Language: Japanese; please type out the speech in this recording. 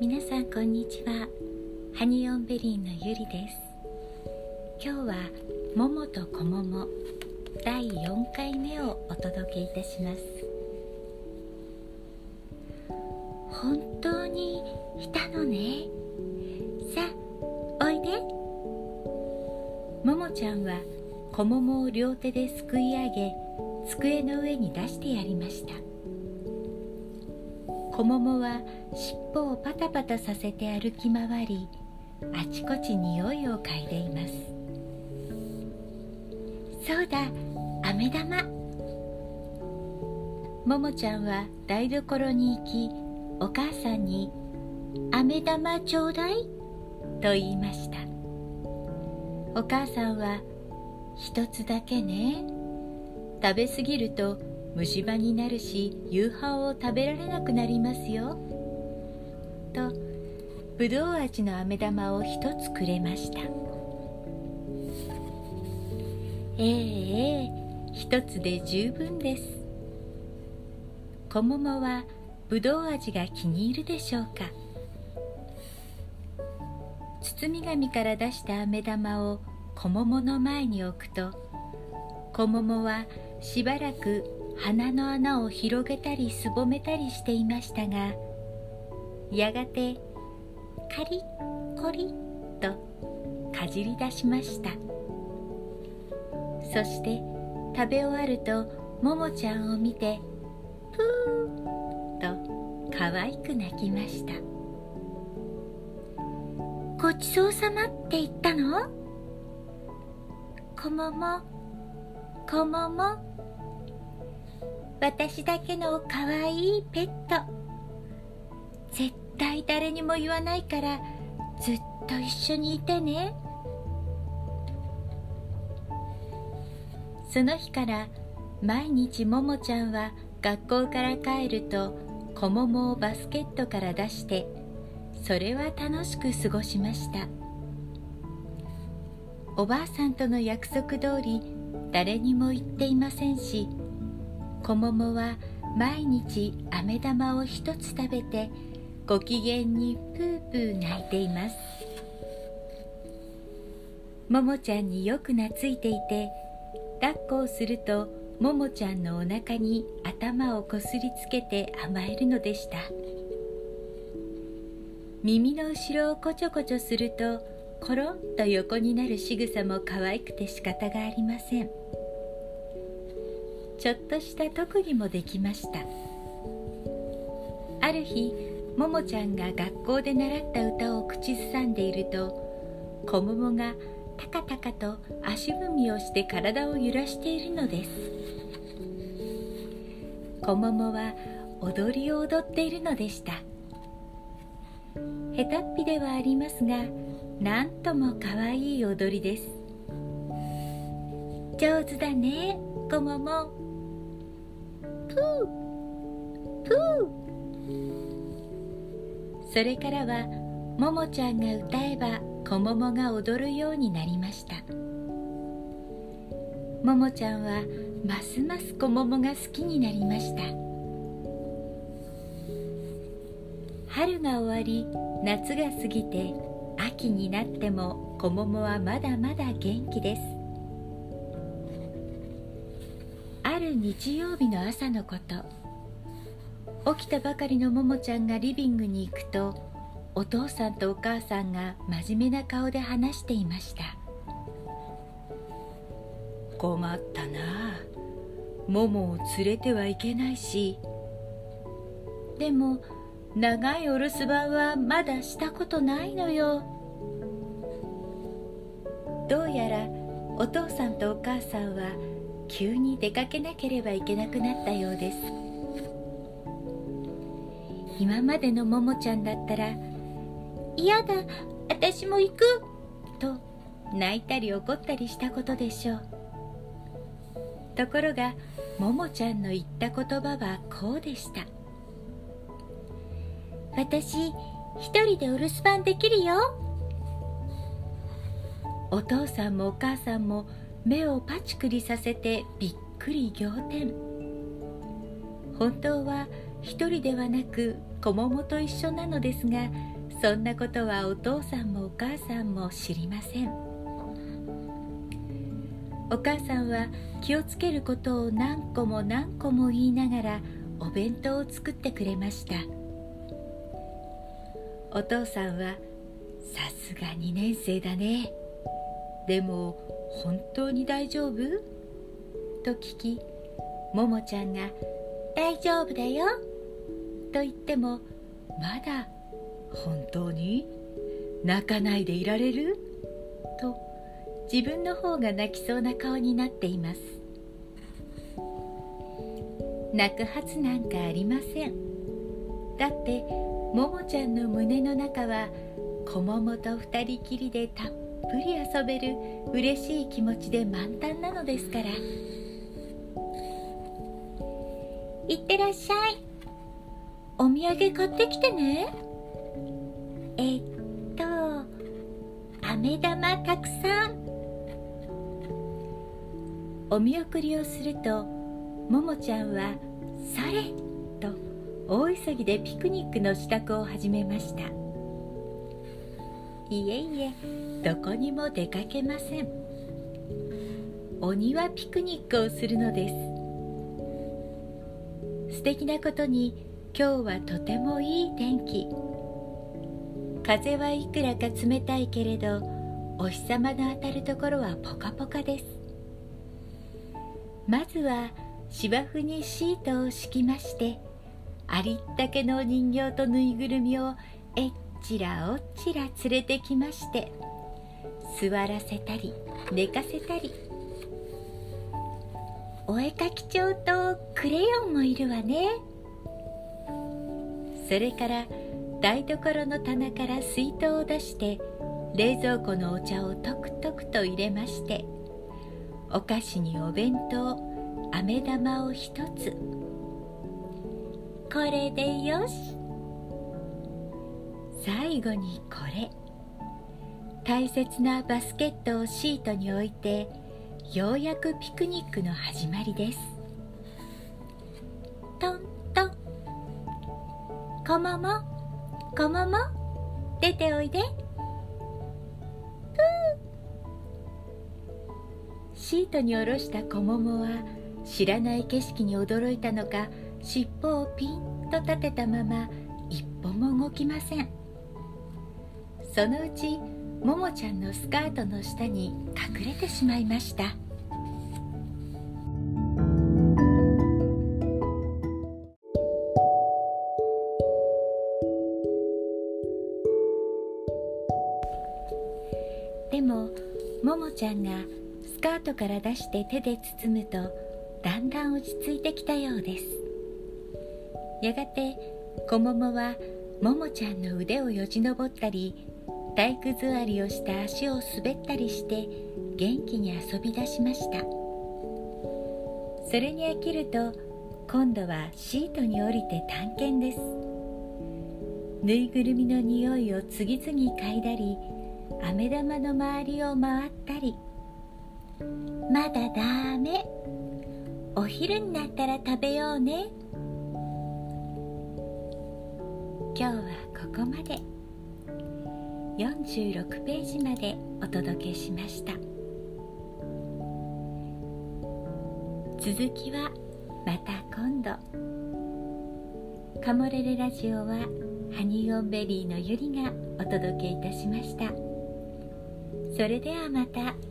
皆さんこんにちは。ハニオンベリーのゆりです。今日は「ももとこもも」第4回目をお届けいたします。本当にいたのね。さあおいで。ももちゃんはこももを両手ですくい上げ机の上に出してやりました。こももは尻尾をパタパタさせて歩き回りあちこち匂いを嗅いでいます。そうだ飴玉。ももちゃんは台所に行きお母さんに「飴玉ちょうだい」と言いました。お母さんは「一つだけね。食べ過ぎると虫歯になるし夕飯を食べられなくなりますよ」とぶどう味の飴玉を一つくれました。ええええ一つで十分です。小桃はぶどう味が気に入るでしょうか。包み紙から出した飴玉を小桃の前に置くと小桃はしばらく鼻の穴を広げたりすぼめたりしていましたがやがてカリッコリッとかじり出しました。そして食べ終わるとももちゃんを見てプーと可愛く泣きました。ごちそうさまって言ったの？こももこもも私だけのかわいいペット。絶対誰にも言わないからずっと一緒にいてね。その日から毎日ももちゃんは学校から帰ると小桃をバスケットから出してそれは楽しく過ごしました。おばあさんとの約束通り誰にも言っていませんし小桃は毎日飴玉を一つ食べてご機嫌にプープー泣いています。ももちゃんによく懐いていて抱っこをするとももちゃんのお腹に頭をこすりつけて甘えるのでした。耳の後ろをこちょこちょするとコロンと横になる仕草も可愛くて仕方がありません。ちょっとした特技もできました。ある日ももちゃんが学校で習った歌を口ずさんでいるとこももがタカタカと足踏みをして体を揺らしているのです。こももは踊りを踊っているのでした。下手っぴではありますがなんともかわいい踊りです。上手だねこももー。プー。それからはももちゃんが歌えばこももが踊るようになりました。ももちゃんはますますこももが好きになりました。春が終わり夏が過ぎて秋になってもこももはまだまだ元気です。日曜日の朝のこと。起きたばかりのももちゃんがリビングに行くとお父さんとお母さんが真面目な顔で話していました。困ったな。ももを連れてはいけないし。でも長いお留守番はまだしたことないのよ。どうやらお父さんとお母さんは急に出かけなければいけなくなったようです。今までのももちゃんだったら「嫌だ私も行く!」と泣いたり怒ったりしたことでしょう。ところがももちゃんの言った言葉はこうでした「私一人でお留守番できるよ」お父さんもお母さんも目をパチクリさせてびっくり仰天。本当は一人ではなく子桃と一緒なのですがそんなことはお父さんもお母さんも知りません。お母さんは気をつけることを何個も何個も言いながらお弁当を作ってくれました。お父さんはさすが2年生だね。でも本当に大丈夫？と聞きももちゃんが「大丈夫だよ」と言ってもまだ本当に？泣かないでいられる？と自分の方が泣きそうな顔になっています。泣くはずなんかありません。だってももちゃんの胸の中はこももと二人きりでたっぷり遊べる嬉しい気持ちで満タンなのですから。いってらっしゃい。お土産買ってきてね。えっと飴玉たくさん。お見送りをするとももちゃんは「それ!」と大急ぎでピクニックの支度を始めました。いえいえどこにも出かけません。お庭ピクニックをするのです。素敵なことに今日はとてもいい天気。風はいくらか冷たいけれどお日様の当たるところはポカポカです。まずは芝生にシートを敷きましてありったけのお人形とぬいぐるみをえっちらおっちら連れてきまして座らせたり寝かせたりお絵かき帳とクレヨンもいるわね。それから台所の棚から水筒を出して冷蔵庫のお茶をとくとくと入れましてお菓子にお弁当飴玉を一つ。これでよし。最後にこれ。大切なバスケットをシートに置いてようやくピクニックの始まりです。トンこもも。こもも。出ておいで。シートに下ろしたこももは知らない景色に驚いたのか尻尾をピンと立てたまま一歩も動きません。そのうちももちゃんのスカートの下に隠れてしまいました。でもももちゃんがスカートから出して手で包むとだんだん落ち着いてきたようです。やがてこももはももちゃんの腕をよじ登ったり体育座りをした足を滑ったりして元気に遊び出しました。それに飽きると今度はシートに降りて探検です。ぬいぐるみの匂いを次々嗅いだり飴玉の周りを回ったり。まだダメ。お昼になったら食べようね。今日はここまで。46ページまでお届けしました続きはまた今度カモレレラジオはハニーオンベリーのゆりがお届けいたしました。それではまた。